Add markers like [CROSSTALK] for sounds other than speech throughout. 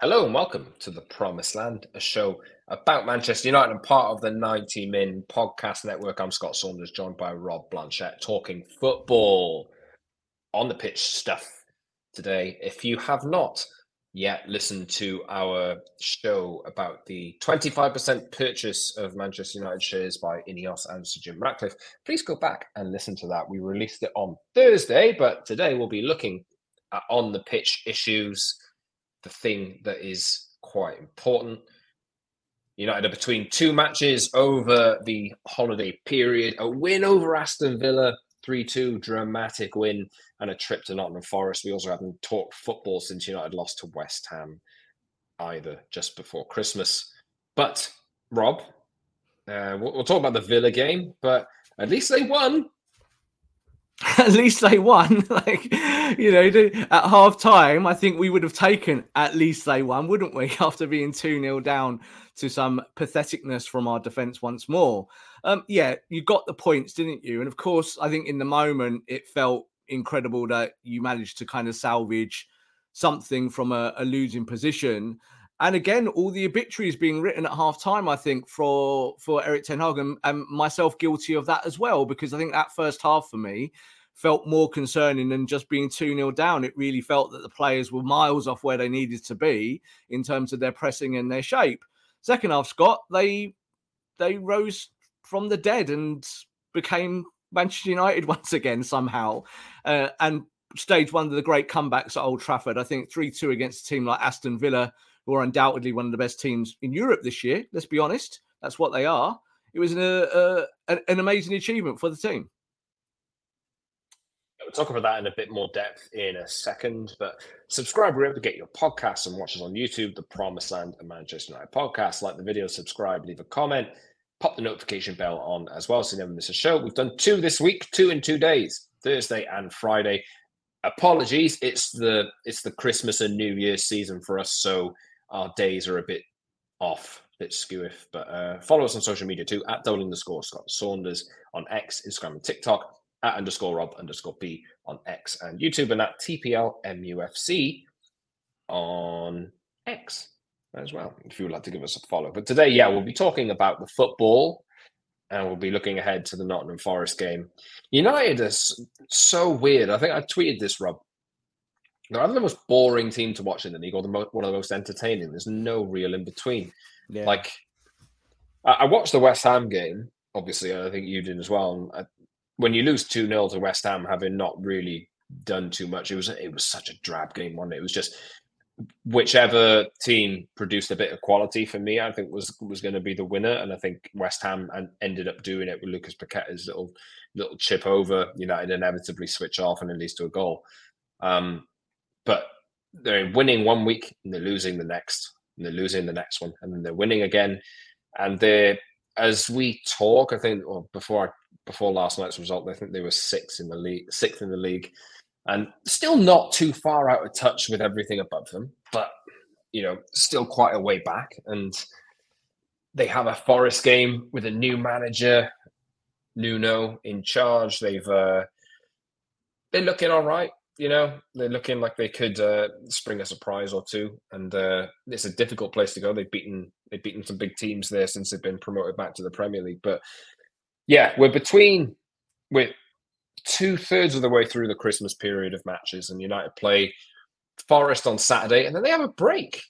Hello and welcome to the Promised Land, a show about Manchester United and part of the 90 Min podcast network. I'm Scott Saunders, joined by Rob Blanchette, talking football on the pitch stuff today. If you have not yet listened to our show about the 25% purchase of Manchester United shares by Ineos and Sir Jim Ratcliffe, please go back and listen to that. We released it on Thursday, but today we'll be looking at on the pitch issues, the thing that is quite important. United are between two matches over the holiday period. A win over Aston Villa, 3 2, dramatic win, and a trip to Nottingham Forest. We also haven't talked football since United lost to West Ham either just before Christmas. But, Rob, uh, we'll, we'll talk about the Villa game, but at least they won. [LAUGHS] at least they won. [LAUGHS] like, you know, at half time, I think we would have taken at least they won, wouldn't we? [LAUGHS] After being 2 0 down to some patheticness from our defence once more. Um, yeah, you got the points, didn't you? And of course, I think in the moment, it felt incredible that you managed to kind of salvage something from a, a losing position. And again, all the obituaries being written at half time, I think, for for Erik Ten Hag and, and myself guilty of that as well, because I think that first half for me felt more concerning than just being 2 0 down. It really felt that the players were miles off where they needed to be in terms of their pressing and their shape. Second half, Scott, they they rose from the dead and became Manchester United [LAUGHS] once again somehow, uh, and staged one of the great comebacks at Old Trafford. I think 3 2 against a team like Aston Villa, who are undoubtedly one of the best teams in Europe this year. Let's be honest, that's what they are. It was an, uh, an amazing achievement for the team. We'll talk about that in a bit more depth in a second, but subscribe wherever to get your podcasts and watch us on YouTube, the Promised Land and Manchester United podcast. Like the video, subscribe, leave a comment, pop the notification bell on as well so you never miss a show. We've done two this week, two in two days, Thursday and Friday. Apologies, it's the it's the Christmas and New Year season for us, so our days are a bit off, a bit skewiff. But uh, follow us on social media too at Dole underscore Scott Saunders on X, Instagram, and TikTok, at underscore Rob underscore B on X and YouTube, and at TPL MUFC on X as well, if you would like to give us a follow. But today, yeah, we'll be talking about the football and we'll be looking ahead to the Nottingham Forest game. United is so weird. I think I tweeted this, Rob. They're either the most boring team to watch in the league or the mo- one of the most entertaining. There's no real in between. Yeah. Like, I-, I watched the West Ham game, obviously, I think you did as well. I- when you lose 2 0 to West Ham, having not really done too much, it was it was such a drab game, one. It? it was just whichever team produced a bit of quality for me, I think was was going to be the winner, and I think West Ham and ended up doing it with Lucas Paqueta's little little chip over United inevitably switch off and it leads to a goal. Um, but they're winning one week and they're losing the next, and they're losing the next one, and then they're winning again, and they as we talk, I think, or before before last night's result, I think they were sixth in the league, sixth in the league and still not too far out of touch with everything above them, but you know, still quite a way back. And they have a Forest game with a new manager, Nuno, in charge. They've uh, they're looking all right. You know, they're looking like they could uh, spring a surprise or two, and uh, it's a difficult place to go. They've beaten they've beaten some big teams there since they've been promoted back to the Premier League. But yeah, we're between we're two thirds of the way through the Christmas period of matches, and United play Forest on Saturday, and then they have a break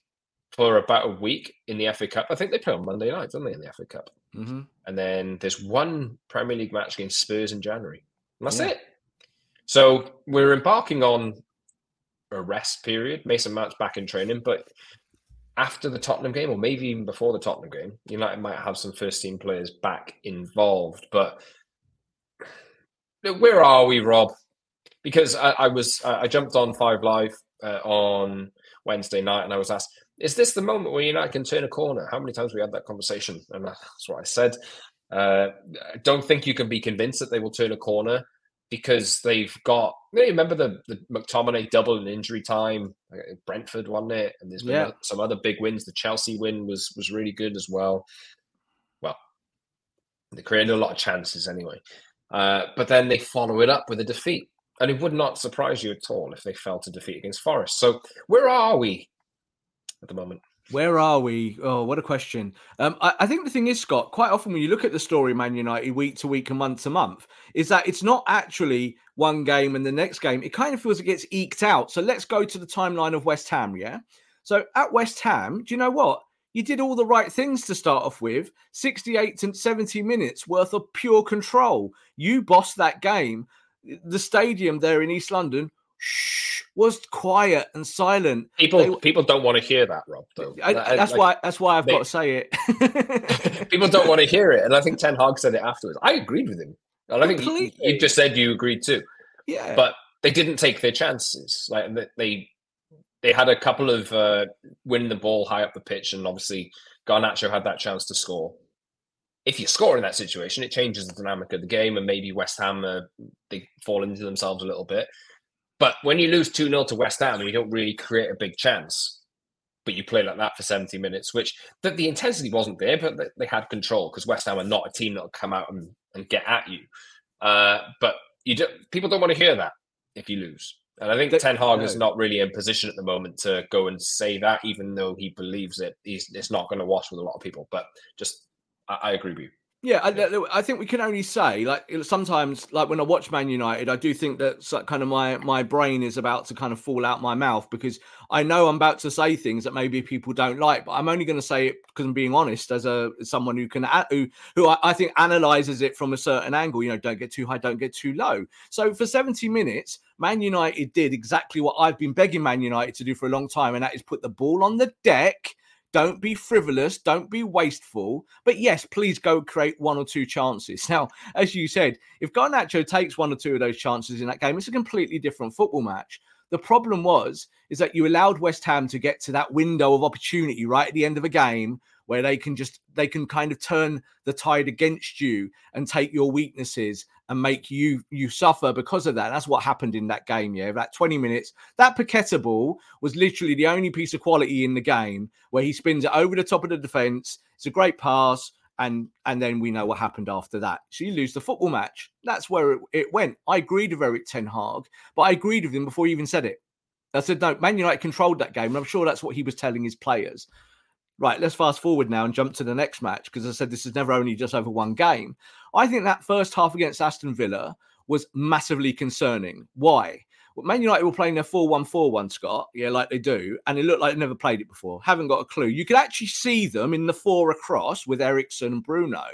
for about a week in the FA Cup. I think they play on Monday night, don't they, in the FA Cup? Mm-hmm. And then there's one Premier League match against Spurs in January. And that's yeah. it. So we're embarking on a rest period. Mason Mount's back in training, but after the Tottenham game, or maybe even before the Tottenham game, United might have some first team players back involved. But where are we, Rob? Because I, I was I jumped on Five Live uh, on Wednesday night and I was asked, is this the moment where United can turn a corner? How many times we had that conversation? And that's what I said. Uh, I don't think you can be convinced that they will turn a corner because they've got. You remember the, the McTominay double in injury time, Brentford won it, and there's been yeah. some other big wins. The Chelsea win was was really good as well. Well, they created a lot of chances anyway, uh, but then they follow it up with a defeat, and it would not surprise you at all if they fell to defeat against Forest. So where are we at the moment? Where are we? Oh, what a question. Um, I, I, think the thing is, Scott, quite often when you look at the story Man United week to week and month to month, is that it's not actually one game and the next game. It kind of feels it gets eked out. So let's go to the timeline of West Ham, yeah? So at West Ham, do you know what? You did all the right things to start off with 68 and 70 minutes worth of pure control. You bossed that game. The stadium there in East London, shh was quiet and silent. People they, people don't want to hear that, Rob. Though I, that's like, why that's why I've they, got to say it. [LAUGHS] people don't want to hear it, and I think Ten Hag said it afterwards. I agreed with him, and I think you, you just said you agreed too. Yeah, but they didn't take their chances. Like they they had a couple of uh, winning the ball high up the pitch, and obviously Garnacho had that chance to score. If you score in that situation, it changes the dynamic of the game, and maybe West Ham uh, they fall into themselves a little bit. But when you lose 2 0 to West Ham and you don't really create a big chance, but you play like that for 70 minutes, which the, the intensity wasn't there, but they, they had control because West Ham are not a team that'll come out and, and get at you. Uh, but you do, people don't want to hear that if you lose. And I think the, Ten Hag no. is not really in position at the moment to go and say that, even though he believes it. He's it's not going to wash with a lot of people. But just, I, I agree with you. Yeah, I, I, think we can only say like sometimes, like when I watch Man United, I do think that kind of my my brain is about to kind of fall out my mouth because I know I'm about to say things that maybe people don't like, but I'm only going to say it because I'm being honest as a as someone who can who who I, I think analyzes it from a certain angle. You know, don't get too high, don't get too low. So for 70 minutes, Man United did exactly what I've been begging Man United to do for a long time, and that is put the ball on the deck don't be frivolous. Don't be wasteful. But yes, please go create one or two chances. [LAUGHS] Now, as you said, if Garnacho takes one or two of those chances in that game, it's a completely different football match. The problem was is that you allowed West Ham to get to that window of opportunity right at the end of a game where they can just they can kind of turn the tide against you and take your weaknesses and make you you suffer because of that. That's what happened in that game. Yeah, that 20 minutes. That Paqueta ball was literally the only piece of quality in the game where he spins it over the top of the defense. It's a great pass. And and then we know what happened after that. So you lose the football match. That's where it, it went. I agreed with Erik Ten Hag, but I agreed with him before he even said it. I said, no, Man United controlled that game. And I'm sure that's what he was telling his players. Right, let's fast forward now and jump to the next match because I said this is never only just over one game. I think that first half against Aston Villa was massively concerning. Why? Well, Man United were playing their 4 1 4 1, Scott. Yeah, like they do. And it looked like they never played it before. Haven't got a clue. You could actually see them in the four across with Eriksen and Bruno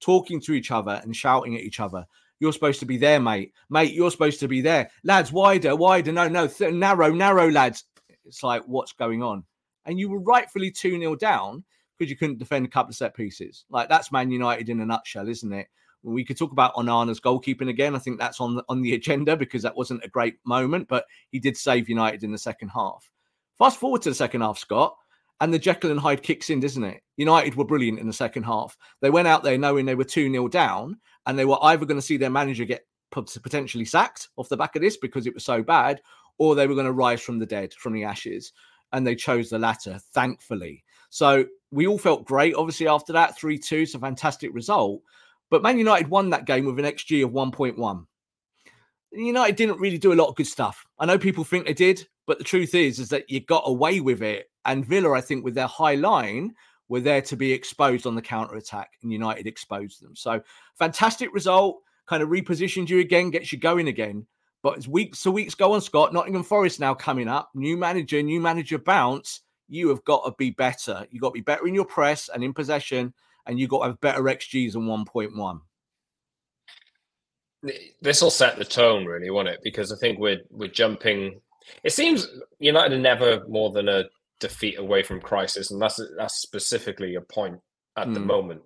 talking to each other and shouting at each other. You're supposed to be there, mate. Mate, you're supposed to be there. Lads, wider, wider. No, no, th- narrow, narrow, lads. It's like, what's going on? And you were rightfully 2 0 down because you couldn't defend a couple of set pieces. Like that's Man United in a nutshell, isn't it? We could talk about Onana's goalkeeping again. I think that's on the, on the agenda because that wasn't a great moment, but he did save United in the second half. Fast forward to the second half, Scott, and the Jekyll and Hyde kicks in, doesn't it? United were brilliant in the second half. They went out there knowing they were 2 0 down, and they were either going to see their manager get potentially sacked off the back of this because it was so bad, or they were going to rise from the dead, from the ashes and they chose the latter, thankfully. So we all felt great, obviously, after that 3 2. It's a fantastic result. But Man United won that game with an XG of 1.1. United didn't really do a lot of good stuff. I know people think they did, but the truth is, is that you got away with it. And Villa, I think, with their high line, were there to be exposed on the counter attack, and United exposed them. So fantastic result, kind of repositioned you again, gets you going again. But as weeks to weeks go on, Scott, Nottingham Forest now coming up, new manager, new manager bounce. You have got to be better. You've got to be better in your press and in possession, and you've got to have better XGs than 1.1. This will set the tone, really, won't it? Because I think we're we're jumping. It seems United are never more than a defeat away from crisis, and that's that's specifically a point at mm. the hmm. moment.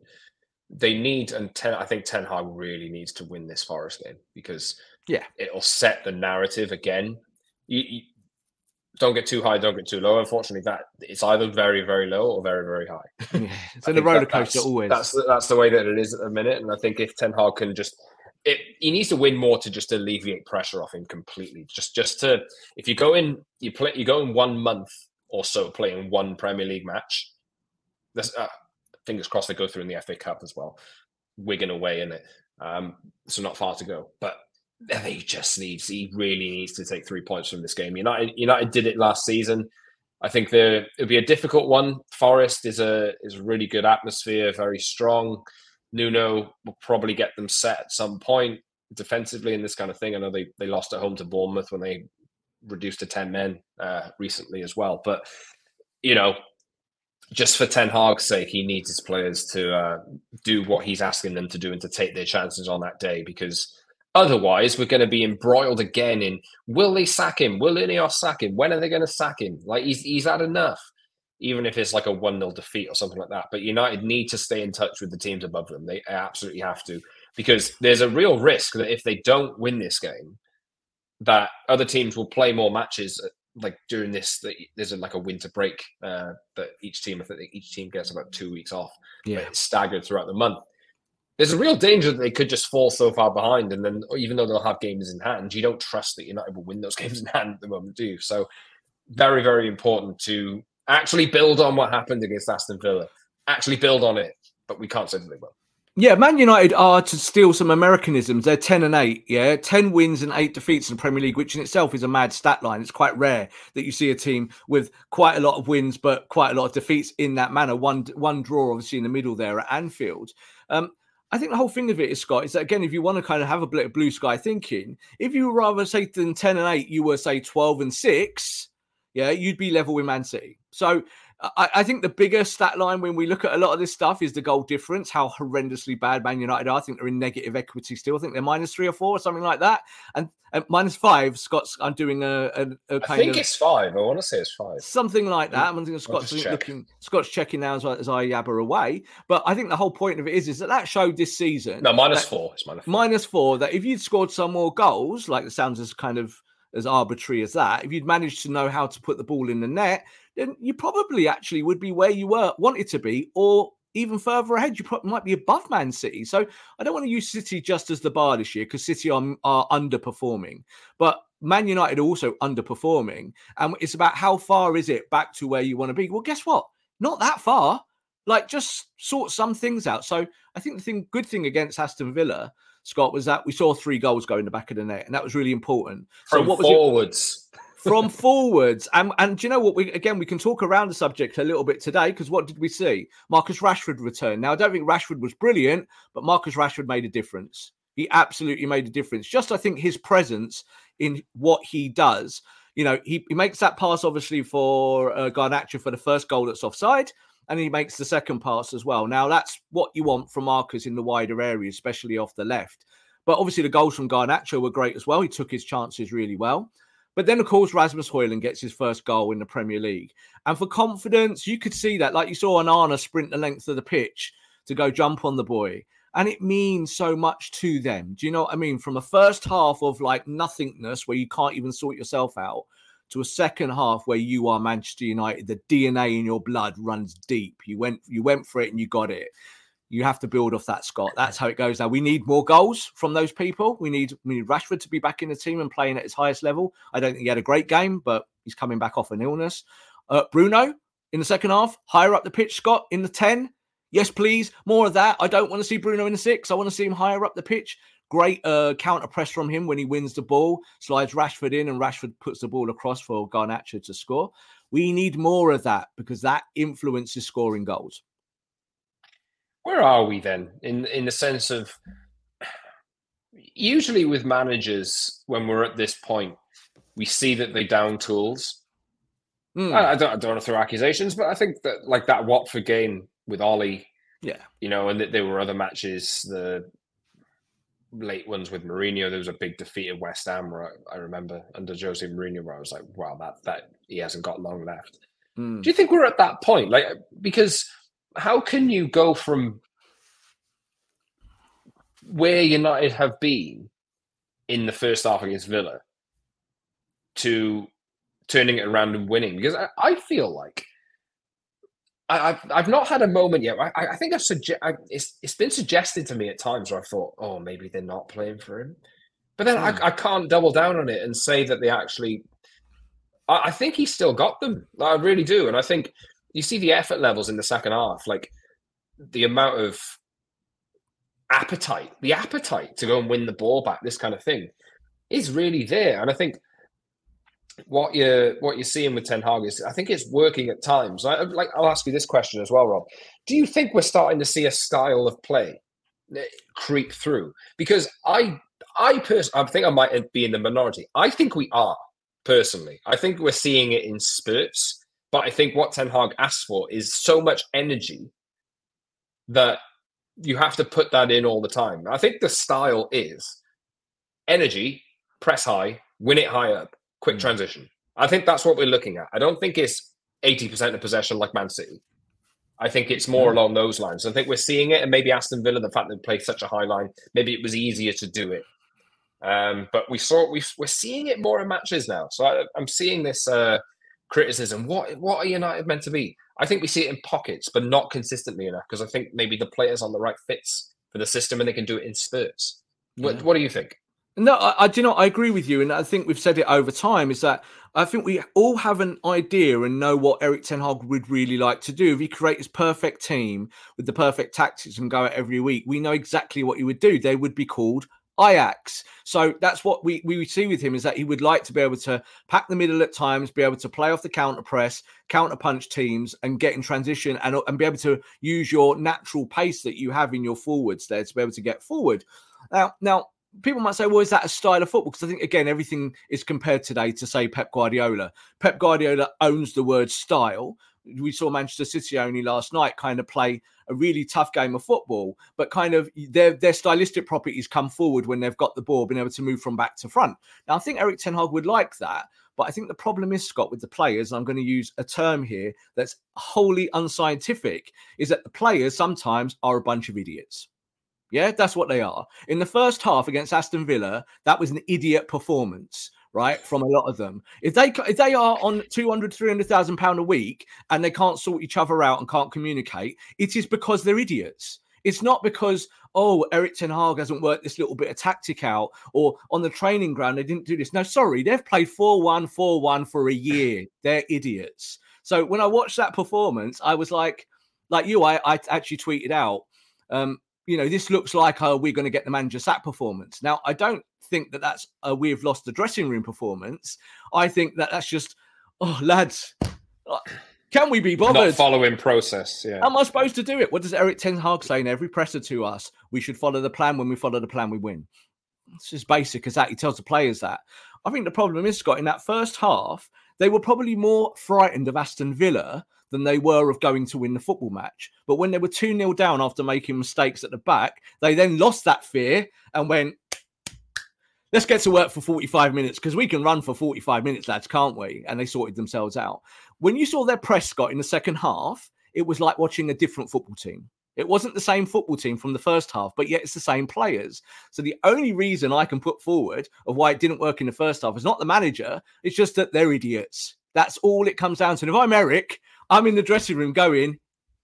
They need, and ten, I think Ten Hag really needs to win this Forest game because yeah, it'll set the narrative again. You, you, don't get too high, don't get too low. Unfortunately, that it's either very, very low or very, very high. [LAUGHS] Yeah, it's in the roller coaster that's, always. That's the, that's the way that it is at the minute, and I think if Ten Hag can just, it, he needs to win more to just alleviate pressure off him completely. Just, just to if you go in, you play, you go in one month or so playing one Premier League match. This, uh, fingers crossed they go through in the FA Cup as well. Wigan away in it, um, so not far to go, but he just needs he really needs to take three points from this game. United United did it last season. I think the it'll be a difficult one. Forest is a is a really good atmosphere, very strong. Nuno will probably get them set at some point defensively in this kind of thing. I know they they lost at home to Bournemouth when they reduced to ten men uh, recently as well. But you know, just for Ten Hag's sake, he needs his players to uh, do what he's asking them to do and to take their chances on that day because Otherwise, we're going to be embroiled again in will they sack him? Will Ineos sack him? When are they going to sack him? Like he's he's had enough, even if it's like a 1 0 defeat or something like that. But United need to stay in touch with the teams above them. They absolutely have to, because there's a real risk that if they don't win this game, that other teams will play more matches uh, like during this that there's a, like a winter break uh, that each team I think each team gets about two weeks off. Yeah, it's staggered throughout the month there's a real danger that they could just fall so far behind, and then even though they'll have games in hand, you don't trust that United will win those [LAUGHS] games in hand at the moment, do you? So, very, very important to actually build on what happened against Aston Villa. Actually build on it, but we can't say that they will. Yeah, Man United are to steal some Americanisms. They're ten and eight. Yeah, ten wins and eight defeats in the Premier League, which in itself is a mad stat line. It's quite rare that you see a team with quite a lot of wins but quite a lot of defeats in that manner. One one draw, obviously in the middle there at Anfield. Um, I think the whole thing of it is, Scott, is that again, if you want to kind of have a bit of blue sky thinking, if you were rather say than 10 and 8, you were say 12 and 6, yeah, you'd be level with Man City. So I, I, think the bigger stat line when we look at a lot of this stuff is the goal difference, how horrendously bad Man United are. I think they're in negative equity still. I think they're minus three or four or something like that. And, and minus five, Scott's I'm doing a, a, a kind I think of, it's five. I want to say it's five. Something like that. I'm thinking Scott's looking Scott's checking now as, as I yabber away. But I think the whole point of it is is that that showed this season. No, minus that, four. It's minus four. Minus four. That if you'd scored some more goals, like it sounds as kind of as arbitrary as that, if you'd managed to know how to put the ball in the net, then you probably actually would be where you were wanted to be, or even further ahead. You probably might be above Man City. So I don't want to use City just as the bar this year because City are, are underperforming, but Man United are also underperforming, and it's about how far is it back to where you want to be. Well, guess what? Not that far. Like just sort some things out. So I think the thing, good thing against Aston Villa Scott, was that we saw three goals go in the back of the net, and that was really important. So From what was forwards. From forwards, and and do you know what? We again we can talk around the subject a little bit today because what did we see? Marcus Rashford returned. Now I don't think Rashford was brilliant, but Marcus Rashford made a difference. He absolutely made a difference. Just I think his presence in what he does. You know, he, he makes that pass obviously for uh, Garnacho for the first goal that's offside and he makes the second pass as well. Now that's what you want from Marcus in the wider area, especially off the left. But obviously the goals from Garnacho were great as well. He took his chances really well. But then, of course, Rasmus Højlund gets his first goal in the Premier League. And for confidence, you could see that, like you saw Onana sprint the length of the pitch to go jump on the boy. And it means so much to them. Do you know what I mean? From a first half of like nothingness where you can't even sort yourself out to a second half where you are Manchester United. The DNA in your blood runs deep. You went you went for it and you got it. You have to build off that, Scott. That's how it goes. Now we need more goals from those people. We need we need Rashford to be back in the team and playing at his highest level. I don't think he had a great game, but he's coming back off an illness. Uh, Bruno in the second half, higher up the pitch, Scott in the ten. Yes, please, more of that. I don't want to see Bruno in the six. I want to see him higher up the pitch. Great uh, counter press from him when he wins the ball, slides Rashford in, and Rashford puts the ball across for Garnacho to score. We need more of that because that influences scoring goals. Where are we then in in the sense of usually with managers when we're at this point, we see that they down tools. Mm. I, I, don't, I don't want to throw accusations, but I think that like that Watford game with Ollie, yeah, you know, and that there were other matches, the late ones with Mourinho. There was a big defeat at West Ham, where I, I remember under Jose Mourinho, where I was like, "Wow, that that he hasn't got long left." Mm. Do you think we're at that point? Like, because how can you go from where United have been in the first half against Villa to turning it around and winning because I, I feel like I, have I've not had a moment yet. I, I think I've suge- I, it's it's been suggested to me at times where I thought, oh, maybe they're not playing for him, but then I, hmm. I can't double down on it and say that they actually. I, I think he's still got them. I really do, and I think you see the effort levels in the second half, like the amount of appetite, the appetite to go and win the ball back, this kind of thing, is really there, and I think what you're what you're seeing with Ten Hag is I think it's working at times. I, like I'll ask you this question as well, Rob. Do you think we're starting to see a style of play creep through? Because I I personally I think I might be in the minority. I think we are personally. I think we're seeing it in spurts, but I think what Ten Hag asks for is so much energy that you have to put that in all the time. I think the style is energy, press high, win it high up quick hmm. transition. I think that's what we're looking at. I don't think it's 80% of possession like Man City. I think it's more mm. along those lines. I think we're seeing it, and maybe Aston Villa, the fact that they play such a high line, maybe it was easier to do it. Um, but we saw we we're seeing it more in matches now. So I, am seeing this uh, criticism. What what are United meant to be? I think we see it in pockets, but not consistently enough. Because I think maybe the players on the right fits for the system, and they can do it in spurts. What, yeah. what do you think? No, I, I, do not. I agree with you, and I think we've said it over time. Is that I think we all have an idea and know what Erik Ten Hag would really like to do. If he create his perfect team with the perfect tactics and go out every week, we know exactly what he would do. They would be called Ajax. So that's what we, we see with him is that he would like to be able to pack the middle at times, be able to play off the counter press, counter punch teams, and get in transition and, and be able to use your natural pace that you have in your forwards there to be able to get forward. Now, now people might say, well, is that a style of football? Because I think, again, everything is compared today to, say, Pep Guardiola. Pep Guardiola owns the word style. We saw Manchester City only last night kind of play a really tough game of football, but kind of their, their stylistic properties come forward when they've got the ball, being able to move from back to front. Now, I think Erik Ten Hag would like that. But I think the problem is, Scott, with the players, and I'm going to use a term here that's wholly unscientific, is that the players sometimes are a bunch of idiots. Yeah, that's what they are. In the first half against Aston Villa, that was an idiot performance, right? From a lot of them. If they if they are on 200, 300,000 pound a week and they can't sort each other out and can't communicate, it is because they're idiots. It's not because oh Erik Ten Hag hasn't worked this little bit of tactic out or on the training ground they didn't do this. No, sorry, they've played 4-1, 4-1 for a year. They're idiots. So when I watched that performance, I was like, like you, I, I actually tweeted out, um, you know, this looks like uh, we're going to get the manager sack performance. Now, I don't think that that's a we've lost the dressing room performance. I think that that's just, oh, lads, uh, can we be bothered? Not following process. Yeah. How am I supposed to do it? What does Erik Ten Hag say in every presser to us? We should follow the plan. When we follow the plan, we win. It's as basic as that. He tells the players that. I think the problem is, Scott, in that first half, they were probably more frightened of Aston Villa than they were of going to win the football match. But when they were 2 0 down after making mistakes at the back, they then lost that fear and went, let's get to work for 45 minutes because we can run for 45 minutes, lads, can't we? And they sorted themselves out. When you saw their press, Scott, in the second half, it was like watching a different football team. It wasn't the same football team from the first half, but yet it's the same players. So the only reason I can put forward of why it didn't work in the first half is not the manager, it's just that they're idiots. That's all it comes down to. And if I'm Erik, I'm in the dressing room going,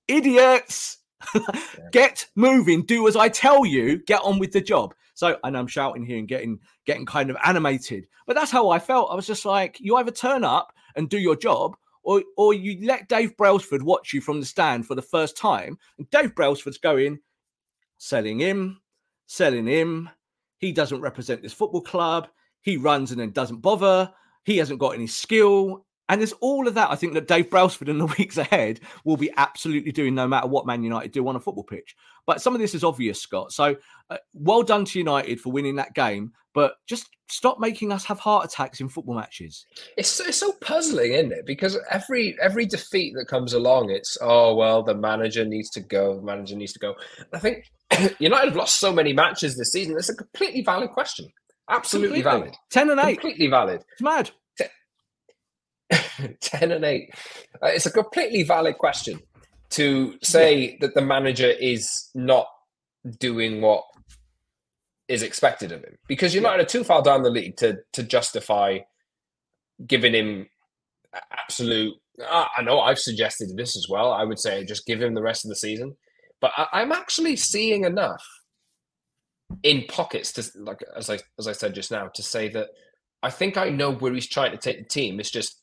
idiots, [LAUGHS] get moving, do as I tell you, get on with the job. So, and I'm shouting here and getting getting kind of animated, but that's how I felt. I was just like, you either turn up and do your job, or or you let Dave Brailsford watch you from the stand for the first time, and Dave Brailsford's going, selling him, selling him. He doesn't represent this football club. He runs and then doesn't bother. He hasn't got any skill. And there's all of that. I think that Dave Brailsford in the [LAUGHS] weeks ahead will be absolutely doing no matter what Man United do on a football pitch. But some of this is obvious, Scott. So uh, well done to United for winning that game. But just stop making us have heart attacks in football matches. It's, it's so puzzling, isn't it? Because every every defeat that comes along, it's oh well, the manager needs to go. The manager needs to go. I think [CLEARS THROAT] United have lost so many matches this season. It's a completely valid question. Absolutely completely. valid. Ten and eight. Completely valid. It's mad. [LAUGHS] 10 and 8. Uh, it's a completely valid question to say yeah. that the manager is not doing what is expected of him because you're yeah. not too far down the league to to justify giving him absolute. Uh, I know I've suggested this as well. I would say just give him the rest of the season, but I, I'm actually seeing enough in pockets to like as I as I said just now to say that I think I know where he's trying to take the team. It's just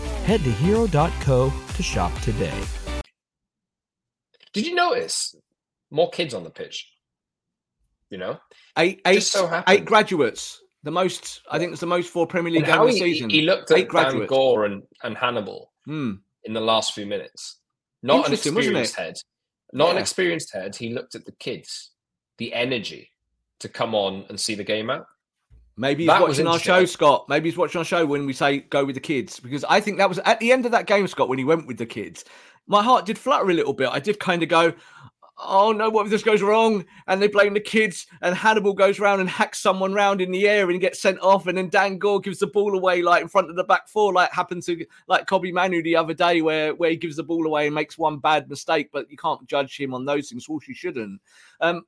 Head to hero.co to shop today. Did you notice more kids on the pitch? You know, eight, eight, so eight graduates. The most, I think, it's the most for Premier League game of season. He looked at eight Dan Gore and, and Hannibal hmm. in the last few minutes. Not an experienced head. Not yeah. an experienced head. He looked at the kids, the energy to come on and see the game out. Maybe he's that watching our show, Scott. Maybe he's watching our show when we say go with the kids because I think that was at the end of that game, Scott, when he went with the kids. My heart did flutter a little bit. I did kind of go, oh no, what if this goes wrong? And they blame the kids, and Hannibal goes around and hacks someone round in the air and gets sent off, and then Dan Gore gives the ball away like in front of the back four, like happened to like Kobbie Mainoo the other day, where where he gives the ball away and makes one bad mistake, but you can't judge him on those things. Course, you shouldn't. Um,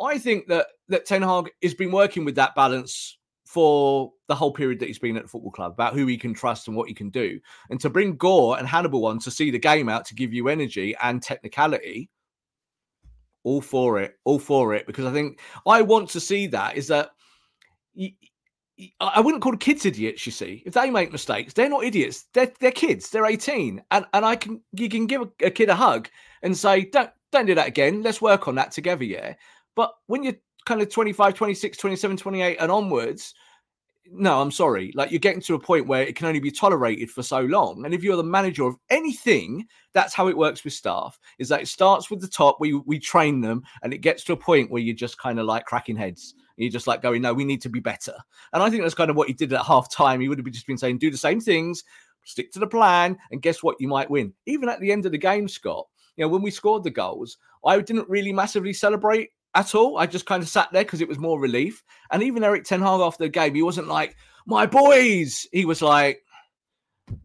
I think that that Ten Hag has been working with that balance for the whole period that he's been at the football club about who he can trust and what he can do. And to bring Gore and Hannibal on to see the game out to give you energy and technicality, all for it, all for it, because I think I want to see that is that I wouldn't call kids idiots. You see, if they make mistakes, they're not idiots. They're they're kids. They're eighteen, and and I can you can give a, a, kid a hug and say, don't don't do that again. Let's work on that together. Yeah, but when you're kind of 25, 26, 27, 28, and onwards, no, I'm sorry. Like you're getting to a point where it can only be tolerated for so long. And if you're the manager of anything, that's how it works with staff. Is that it starts with the top, we we train them, and it gets to a point where you're just kind of like cracking heads. You're just like going, no, we need to be better. And I think that's kind of what he did at half time. He would have just been saying, do the same things, stick to the plan, and guess what? You might win. Even at the end of the game, Scott. You know, when we scored the goals, I didn't really massively celebrate at all. I just kind of sat there because it was more relief. And even Erik Ten Hag after the game, he wasn't like, my boys. He was like,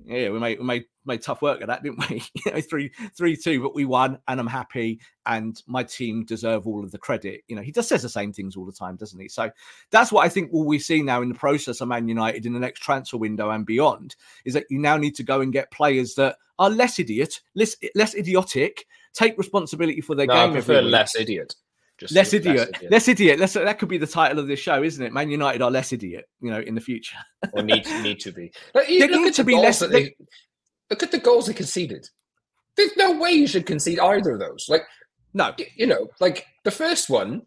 yeah, we made we made made tough work of that, didn't we? [LAUGHS] you know, three three two, but we won, and I'm happy. And my team deserve all of the credit. You know, he just says the same things all the time, doesn't he? So that's what I think will we see now in the process of Man United in the next transfer window and beyond is that you now need to go and get players that are less idiot, less less idiotic, take responsibility for their no, game. I prefer less idiot. Just less idiot. less idiot. Less idiot. Less, that could be the title of this show, isn't it? Man United are less idiot, you know, in the future. or need [LAUGHS] need to be. Like, they need to be less. They, look at the goals they conceded. There's no way you should concede either of those. Like, no, you know, like the first one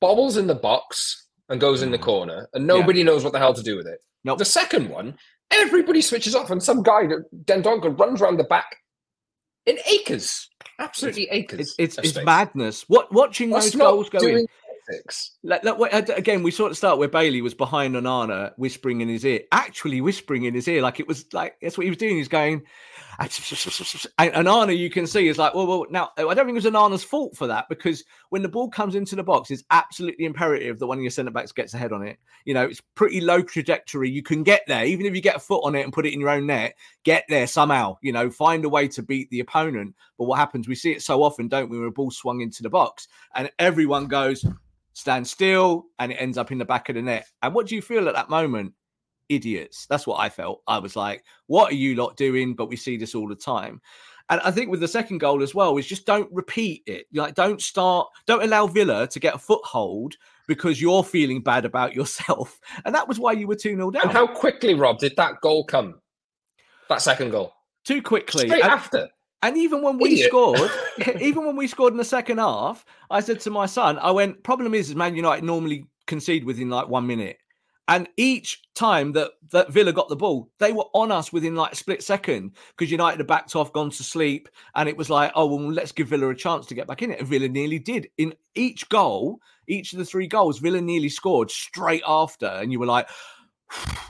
bobbles in the box and goes in the mm. corner, and nobody yeah. knows what the hell to do with it. Nope. The second one, everybody switches off, and some guy, Dendoncker, runs around the back in acres absolutely acres. It's, it's, it's madness. What watching That's those goals go in. Let, let, uh, again, we sort of start where Bailey was behind Onana, whispering in his ear, actually whispering in his ear, like it was like that's what he was doing. He's going, and Onana, you can see, is like, well, well, now I don't think it was Onana's fault for that because when the ball comes into the box, it's absolutely imperative that one of your centre backs gets ahead on it. You know, it's pretty low trajectory. You can get there, even if you get a foot on it and put it in your own net, get there somehow, you know, find a way to beat the opponent. But what happens, we see it so often, don't we, when a ball swung into the box and everyone goes, stand still, and it ends up in the back of the net. And what do you feel at that moment? Idiots. That's what I felt. I was like, what are you lot doing? But we see this all the time. And I think with the second goal as well is just don't repeat it. Like don't start, don't allow Villa to get a foothold because you're feeling bad about [LAUGHS] yourself. And that was why you were 2 0 down. And how quickly, Rob, did that goal come? That second goal. Too quickly. Straight and, after. And even when we Idiot. scored, [LAUGHS] [LAUGHS] even when we scored in the second half, I said to my son, I went, problem is, is Man United normally concede within like one minute. And each time that, that Villa got the ball, they were on us within like a split second because United had backed off, gone to sleep. And it was like, oh, well, let's give Villa a chance to get back in it. And Villa nearly did. In each goal, each of the three goals, Villa nearly scored straight after. And you were like,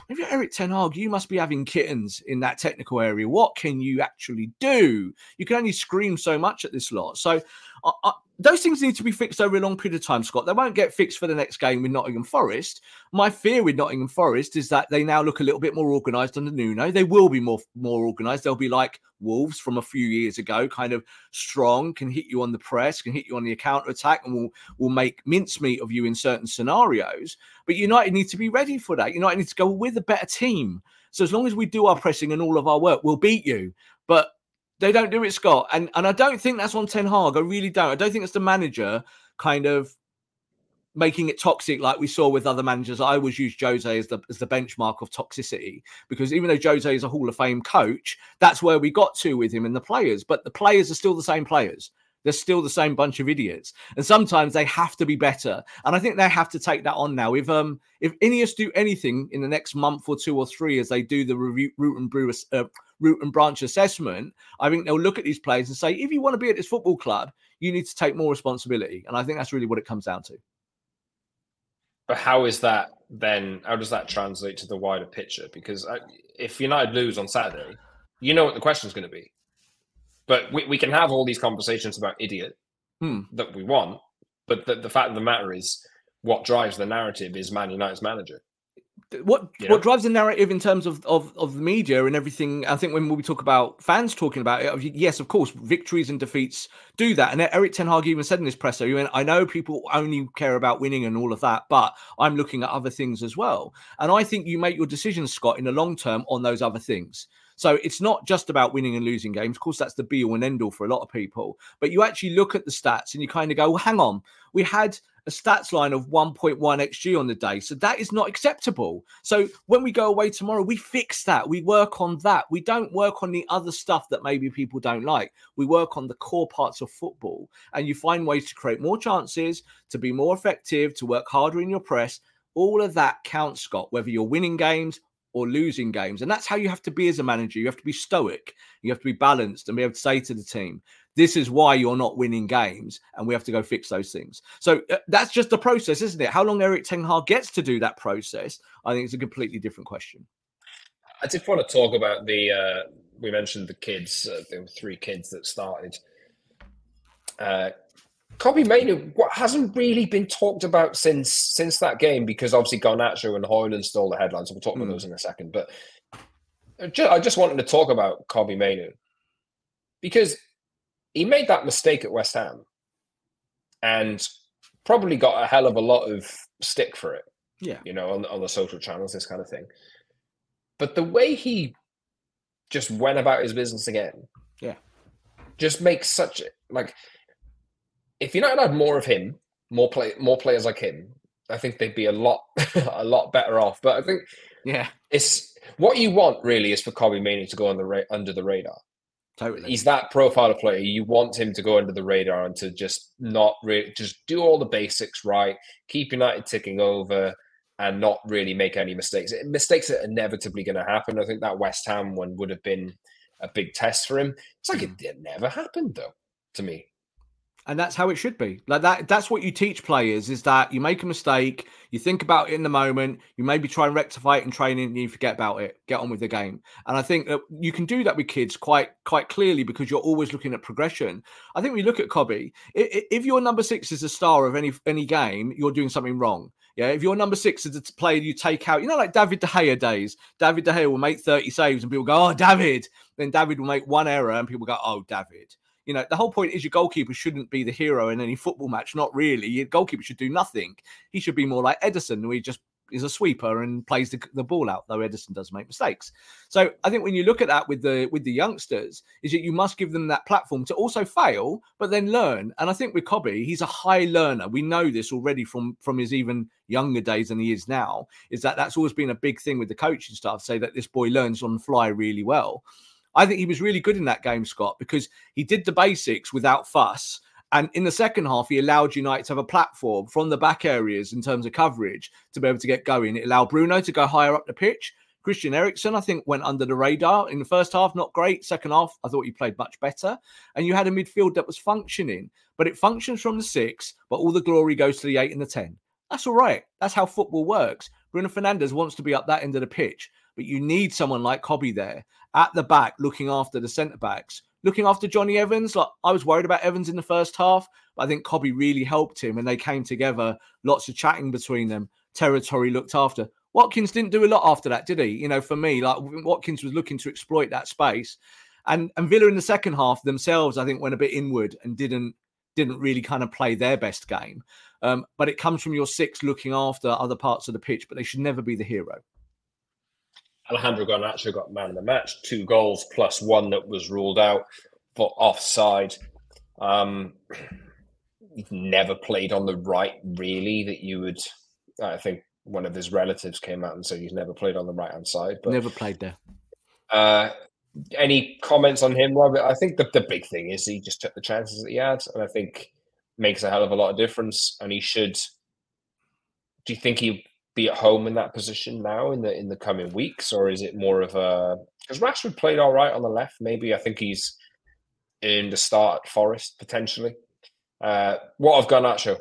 if you're Erik Ten Hag, you must be having kittens in that technical area. What can you actually do? You can only scream so much at this lot. So I, I, those things need to be fixed over a long period of time, Scott. They won't get fixed for the next game with Nottingham Forest. My fear with Nottingham Forest is that they now look a little bit more organised under Nuno. They will be more more organised. They'll be like Wolves from a few years ago, kind of strong, can hit you on the press, can hit you on the counter attack, and will will make mincemeat of you in certain scenarios. But United need to be ready for that. United need to go with a better team. So as long as we do our pressing and all of our work, we'll beat you. But they don't do it, Scott. And and I don't think that's on Ten Hag. I really don't. I don't think it's the manager kind of making it toxic like we saw with other managers. I always use Jose as the as the benchmark of toxicity because even though Jose is a Hall of Fame coach, that's where we got to with him and the players. But the players are still the same players. They're still the same bunch of idiots, and sometimes they have to be better. And I think they have to take that on now. If um if Ineos do anything in the next month or two or three as they do the review root and brew uh, root and branch assessment, I think they'll look at these players and say, if you want to be at this football club, you need to take more responsibility. And I think that's really what it comes down to. But how is that then? How does that translate to the wider picture? Because uh, if United lose on Saturday, you know what the question is going to be. But we, we can have all these conversations about idiot hmm. that we want. But the, the fact of the matter is, what drives the narrative is Man United's manager what yeah. what drives the narrative in terms of, of of the media and everything i think when we talk about fans talking about it yes of course victories and defeats do that and erik ten hag even said in this presser went, i know people only care about winning and all of that but i'm looking at other things as well and i think you make your decisions scott in the long term on those other things so it's not just about winning and losing games. Of course, that's the be all and end all for a lot of people. But you actually look at the stats and you kind of go, well, hang on, we had a stats line of 1.1 xg on the day. So that is not acceptable. So when we go away tomorrow, we fix that. We work on that. We don't work on the other stuff that maybe people don't like. We work on the core parts of football and you find ways to create more chances, to be more effective, to work harder in your press. All of that counts, Scott, whether you're winning games or losing games. And that's how you have to be as a manager. You have to be stoic, you have to be balanced and be able to say to the team, this is why you're not winning games, and we have to go fix those things. So uh, that's just the process, isn't it? How long Erik Ten Hag gets to do that process, I think it's a completely different question. I did want to talk about the. Uh, we mentioned the kids. Uh, there were three kids that started. Kobbie Mainoo what hasn't really been talked about since since that game because obviously Garnacho and Højlund stole the headlines. We'll talk about mm. those in a second. But I just wanted to talk about Kobbie Mainoo because he made that mistake at West Ham and probably got a hell of a lot of stick for it. Yeah, you know, on on the social channels, this kind of thing. But the way he just went about his business again, yeah, just makes such like if United had more of him, more play, more players like him, I think they'd be a lot, [LAUGHS] a lot better off. But I think, yeah, it's what you want really is for Kobbie Mainoo to go on the ra- under the radar. Totally, he's that profile of player. You want him to go under the radar and to just not really just do all the basics right, keep United ticking over, and not really make any mistakes. Eh, mistakes are inevitably going to happen. I think that West Ham one would have been a big test for him. It's like hmm. it, it never happened though to me and that's how it should be. Like that that's what you teach players is that you make a mistake you think about it in the moment you maybe try and rectify it in training and you forget about it. Get on with the game. And i think that you can do that with kids quite quite clearly because you're always looking at progression. I think we look at Kobbie if your number six is a star of any any game you're doing something wrong. Yeah, if your number six is a player you take out, you know, like David De Gea days, David De Gea will make 30 saves and people go, Oh, David. Then David will make one error and people go, Oh, David. You know, the whole point is your goalkeeper shouldn't be the hero in any football match. Not really. Your goalkeeper should do nothing. He should be more like Ederson, who he just is a sweeper and plays the, the ball out, though Ederson does make mistakes. So I think when you look at that with the with the youngsters, is that you must give them that platform to also fail, but then learn. And I think with Kobbie, he's a high learner. We know this already from from his even younger days than he is now. Is that that's always been a big thing with the coaching staff, say that this boy learns on the fly really well. I think he was really good in that game, Scott, because he did the basics without fuss. And in the second half, he allowed United to have a platform from the back areas in terms of coverage to be able to get going. It allowed Bruno to go higher up the pitch. Christian Eriksen, I think, went under the radar in the first half, not great. Second half, I thought he played much better. And you had a midfield that was functioning, but it functions from the six, but all the glory goes to the eight and the 10. That's all right. That's how football works. Bruno Fernandes wants to be up that end of the pitch, but you need someone like Kobbie there at the back looking after the centre backs, looking after Johnny Evans. Like I was worried about Evans in the first half, but I think Kobbie really helped him and they came together. Lots of chatting between them. Territory looked after. Watkins didn't do a lot after that, did he? You know, for me, like Watkins was looking to exploit that space. And and Villa in the second half themselves, I think, went a bit inward and didn't didn't really kind of play their best game. Um, but it comes from your six looking after other parts of the pitch, but they should never be the hero. Alejandro Garnacho got man of the match, two goals plus one that was ruled out for offside. Um, never played on the right, really. That you would, I think, one of his relatives came out and said he's never played on the right hand side. But never played there. Uh, any comments on him, Robert? I think the, the big thing is he just took the chances that he had, and I think makes a hell of a lot of difference. And he should. Do you think he be at home in that position now in the in the coming weeks, or is it more of a because Rashford played all right on the left? Maybe I think he's in the start at Forest potentially. Uh, what of Garnacho?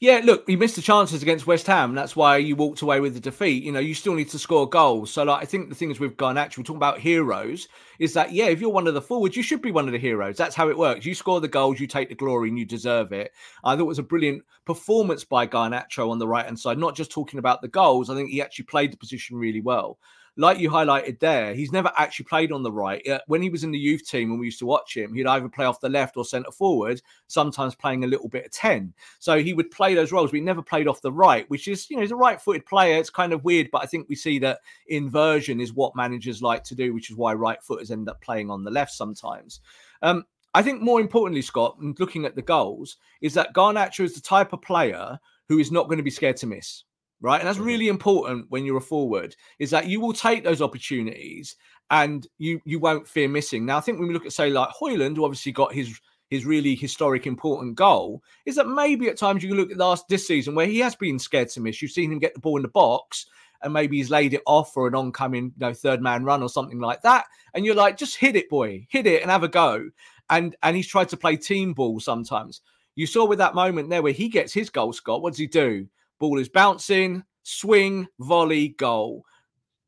Yeah, look, you missed the chances against West Ham. That's why you walked away with the defeat. You know, you still need to score goals. So, like, I think the things we've Garnacho, we're talking about heroes, is that, yeah, if you're one of the forwards, you should be one of the heroes. That's how it works. You score the goals, you take the glory, and you deserve it. I thought it was a brilliant performance by Garnacho on the right hand side, not just talking about the goals. I think he actually played the position really well like you highlighted there, he's never actually played on the right. Uh, when he was in the youth team and we used to watch him, he'd either play off the left or centre forward, sometimes playing a little bit of 10. So he would play those roles, but he never played off the right, which is, you know, he's a right footed player. It's kind of weird, but I think we see that inversion is what managers like to do, which is why right footers end up playing on the left sometimes. Um, I think more importantly, Scott, and looking at the goals, is that Garnacho is the type of player who is not going to be scared to miss right? And that's mm-hmm. really important when you're a forward, is that you will take those opportunities and you you won't fear missing. Now, I think when we look at say like Højlund, who obviously got his his really historic important goal, is that maybe at times you can look at last this season where he has been scared to miss. You've seen him get the ball in the box and maybe he's laid it off for an oncoming you know, third man run or something like that. And you're like, just hit it, boy, hit it and have a go. And and he's tried to play team ball sometimes. You saw with that moment there where he gets his goal, Scott. What does he do? Ball is bouncing, swing, volley, goal.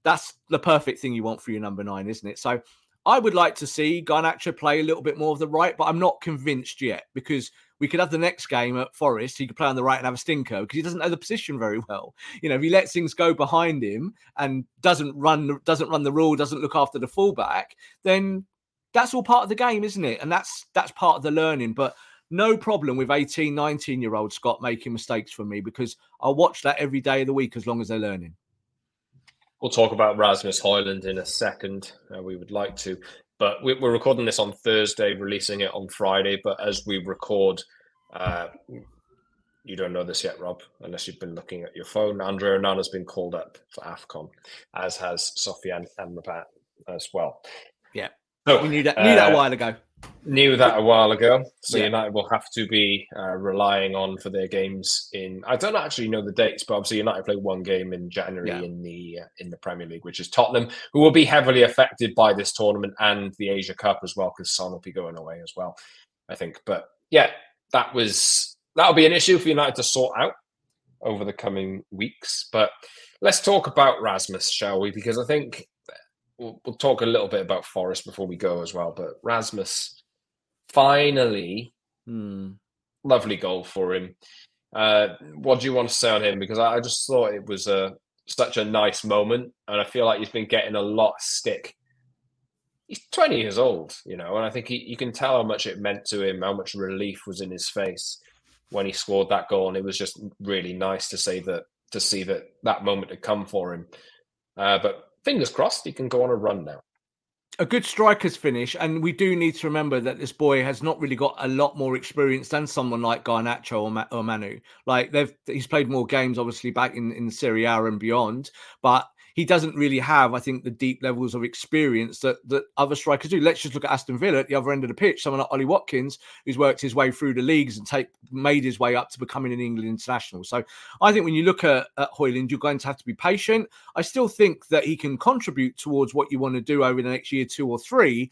That's the perfect thing you want for your number nine, isn't it? So I would like to see Garnacho play a little bit more of the right, but I'm not convinced yet because we could have the next game at Forest. He could play on the right and have a stinker because he doesn't know the position very well. You know, if he lets things go behind him and doesn't run, doesn't run the rule, doesn't look after the fullback, then that's all part of the game, isn't it? And that's that's part of the learning. But no problem with 18, 19 year old Scott making mistakes for me because I'll watch that every day of the week as long as they're learning. We'll talk about Rasmus Højlund in a second. Uh, we would like to, but we, are recording this on Thursday, releasing it on Friday. But as we record, uh, you don't know this yet, Rob, unless you've been looking at your phone. Andre Onana has been called up for AFCON, as has Sofyan Amrabat as well. Yeah. So, we knew that, knew that a uh, while ago knew that a while ago. So yeah. United will have to be uh, relying on for their games in. I don't actually know the dates, but obviously United play one game in January yeah. in the uh, in the Premier League, which is Tottenham, who will be heavily affected by this tournament and the Asia Cup as well, because Son will be going away as well. I think, but yeah, that was that'll be an issue for United to sort out over the coming weeks. But let's talk about Rasmus, shall we? Because I think we'll, we'll talk a little bit about Forest before we go as well. But Rasmus, finally, hmm. lovely goal for him. Uh, what do you want to say on him? Because I, I just thought it was a such a nice moment, and I feel like he's been getting a lot of stick. He's 20 years old, you know, and I think he, you can tell how much it meant to him, how much relief was in his face when he scored that goal, and it was just really nice to say that to see that that moment had come for him. Uh, but fingers crossed he can go on a run now. A good striker's finish, and we do need to remember that this boy has not really got a lot more experience than someone like Garnacho or, Ma- or Mainoo. Like they've, he's played more games, obviously back in in Serie A and beyond, but he doesn't really have, I think, the deep levels of experience that that other strikers do. Let's just look at Aston Villa at the other end of the pitch. Someone like Ollie Watkins, who's worked his way through the leagues and take made his way up to becoming an England international. So I think when you look at, at Højlund, you're going to have to be patient. I still think that he can contribute towards what you want to do over the next year, two or three.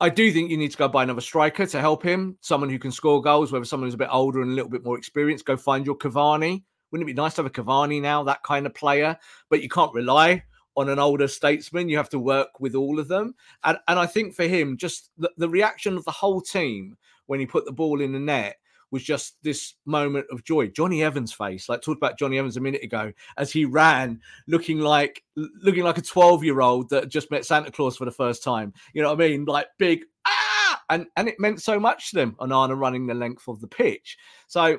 I do think you need to go buy another striker to help him, someone who can score goals, whether someone who's a bit older and a little bit more experienced. Go find your Cavani Wouldn't it be nice to have a Cavani now, that kind of player? But you can't rely on an older statesman. You have to work with all of them. And, and I think for him, just the, the reaction of the whole team when he put the ball in the net was just this moment of joy. Jonny Evans' face, like talked about Jonny Evans a minute ago, as he ran, looking like looking like a 12 year old that just met Santa Claus for the first time. You know what I mean? Like big ah, and and it meant so much to them. Onana running the length of the pitch, so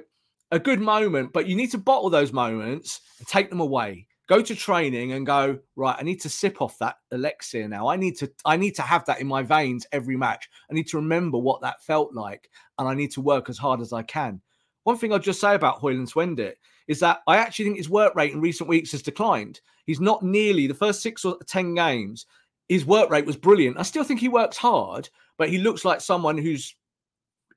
a good moment. But you need to bottle those moments and take them away. Go to training and go right i need to sip off that elixir now. I need to i need to have that in my veins every match. I need to remember what that felt like and i need to work as hard as i can. One thing i'll just say about Højlunds Wendt is that i actually think his work rate in recent weeks has declined. He's not nearly the first six or ten games his work rate was brilliant. I still think he works hard but he looks like someone who's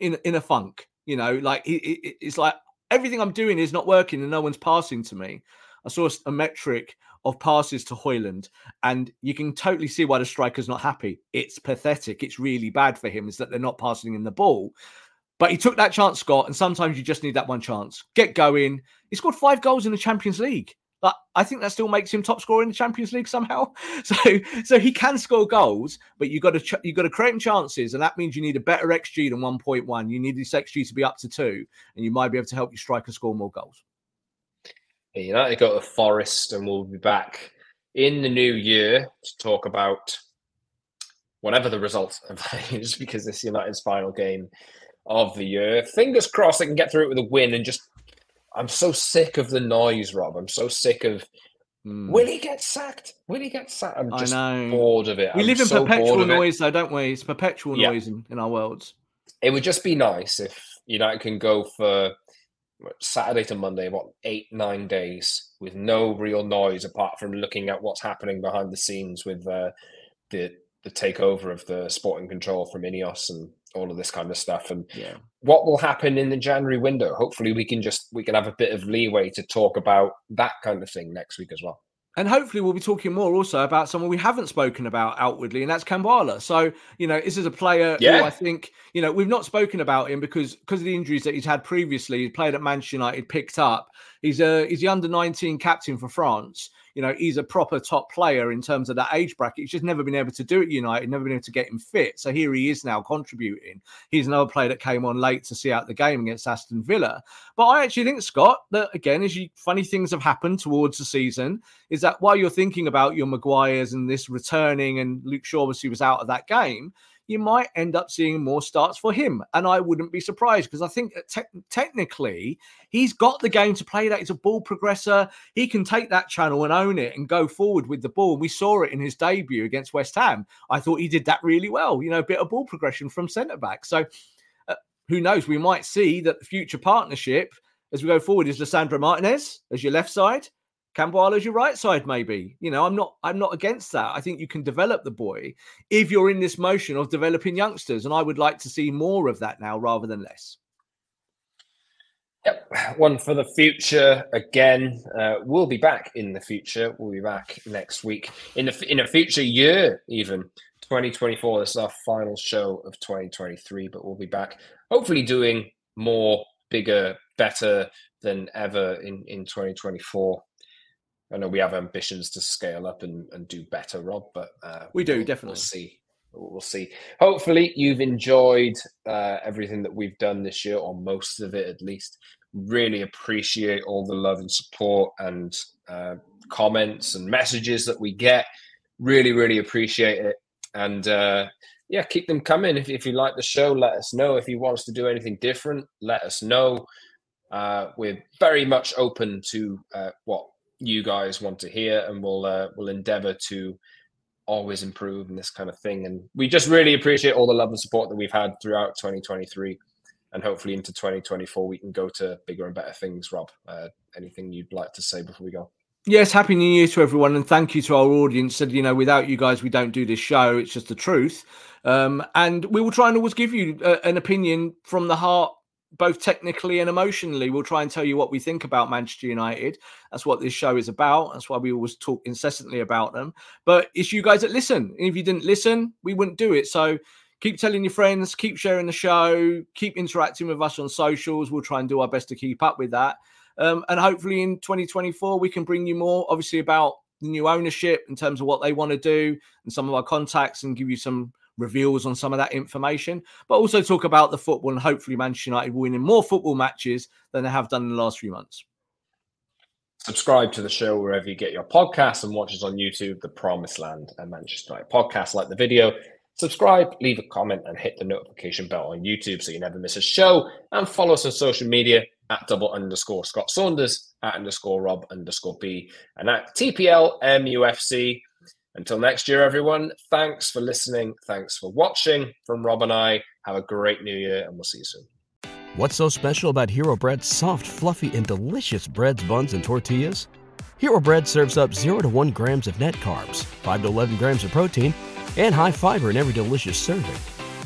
in in a funk you know? Like he, it's like everything i'm doing is not working and no one's passing to me I saw a metric of passes to Højlund, and you can totally see why the striker's not happy. It's pathetic. It's really bad for him is that they're not passing him the ball. But he took that chance, Scott, and sometimes you just need that one chance. Get going. He scored five goals in the Champions League. But I think that still makes him top scorer in the Champions League somehow. [LAUGHS] So, so he can score goals, but you got to you got to create chances, and that means you need a better xG than 1.1. You need this xG to be up to two, and you might be able to help your striker score more goals. United go to Forest, and we'll be back in the new year to talk about whatever the result of [LAUGHS] that is, because this United's final game of the year. Fingers crossed they can get through it with a win and just. I'm so sick of the noise, Rob. I'm so sick of. Mm. Will he get sacked? Will he get sacked? I'm just bored of it. We I'm live in so perpetual noise, though, don't we? It's perpetual yeah. noise in, in our worlds. It would just be nice if United can go for Saturday to Monday, what eight nine days with no real noise apart from looking at what's happening behind the scenes with uh, the the takeover of the sporting control from Ineos and all of this kind of stuff. And yeah. what will happen in the January window? Hopefully, we can just we can have a bit of leeway to talk about that kind of thing next week as well and hopefully we'll be talking more also about someone we haven't spoken about outwardly, and that's Kambwala. So you know, this is a player yeah. who I think you know we've not spoken about him because because of the injuries that he's had previously. He played at Manchester United, picked up. He's a he's the under nineteen captain for France you know, he's a proper top player in terms of that age bracket. He's just never been able to do it United, never been able to get him fit. So here he is now contributing. He's another player that came on late to see out the game against Aston Villa. But I actually think, Scott, that again, as you funny things have happened towards the season, is that while you're thinking about your Maguires and this returning and Luke Shaw obviously was out of that game, you might end up seeing more starts for him. And I wouldn't be surprised because I think te- technically he's got the game to play that. He's a ball progressor. He can take that channel and own it and go forward with the ball. And We saw it in his debut against West Ham. I thought he did that really well, you know, a bit of ball progression from centre back. So uh, who knows? We might see that the future partnership as we go forward is Lisandro Martinez as your left side Kambwala's your right side, maybe. You know, I'm not I'm not against that. I think you can develop the boy if you're in this motion of developing youngsters. And I would like to see more of that now rather than less. Yep. One for the future again. Uh, we'll be back in the future. We'll be back next week in the in a future year, even 2024. This is our final show of 2023, but we'll be back hopefully doing more, bigger, better than ever in in 2024. I know we have ambitions to scale up and, and do better, Rob, but uh, we do definitely. We'll see. We'll see. Hopefully, you've enjoyed uh, everything that we've done this year, or most of it at least. Really appreciate all the love and support and uh, comments and messages that we get. Really, really appreciate it. And uh, yeah, keep them coming. If, if you like the show, let us know. If you want us to do anything different, let us know. Uh, we're very much open to uh, what you guys want to hear, and we'll uh, we'll endeavour to always improve and this kind of thing. And we just really appreciate all the love and support that we've had throughout 2023, and hopefully into 2024 we can go to bigger and better things. Rob, uh, anything you'd like to say before we go? Yes, happy New Year to everyone, and thank you to our audience. Said you know, without you guys, we don't do this show. It's just the truth, um, and we will try and always give you uh, an opinion from the heart both technically and emotionally. We'll try and tell you what we think about Manchester United. That's what this show is about. That's why we always talk incessantly about them. But it's you guys that listen. And if you didn't listen, we wouldn't do it. So keep telling your friends, keep sharing the show, keep interacting with us on socials. We'll try and do our best to keep up with that. Um, and hopefully in 2024, we can bring you more, obviously, about the new ownership in terms of what they want to do and some of our contacts and give you some reveals on some of that information, but also talk about the football and hopefully Manchester United winning more football matches than they have done in the last few months. Subscribe to the show wherever you get your podcasts and watch us on YouTube, The Promised Land and Manchester United podcast. Like the video, subscribe, leave a comment, and hit the notification bell on YouTube so you never miss a show. And follow us on social media at double underscore Scott Saunders, at underscore Rob underscore B, and at TPL MUFC. Until next year, everyone, thanks for listening. Thanks for watching. From Rob and I, have a great new year, and we'll see you soon. What's so special about Hero Bread's soft, fluffy, and delicious breads, buns, and tortillas? Hero Bread serves up 0 to 1 grams of net carbs, 5 to 11 grams of protein, and high fiber in every delicious serving.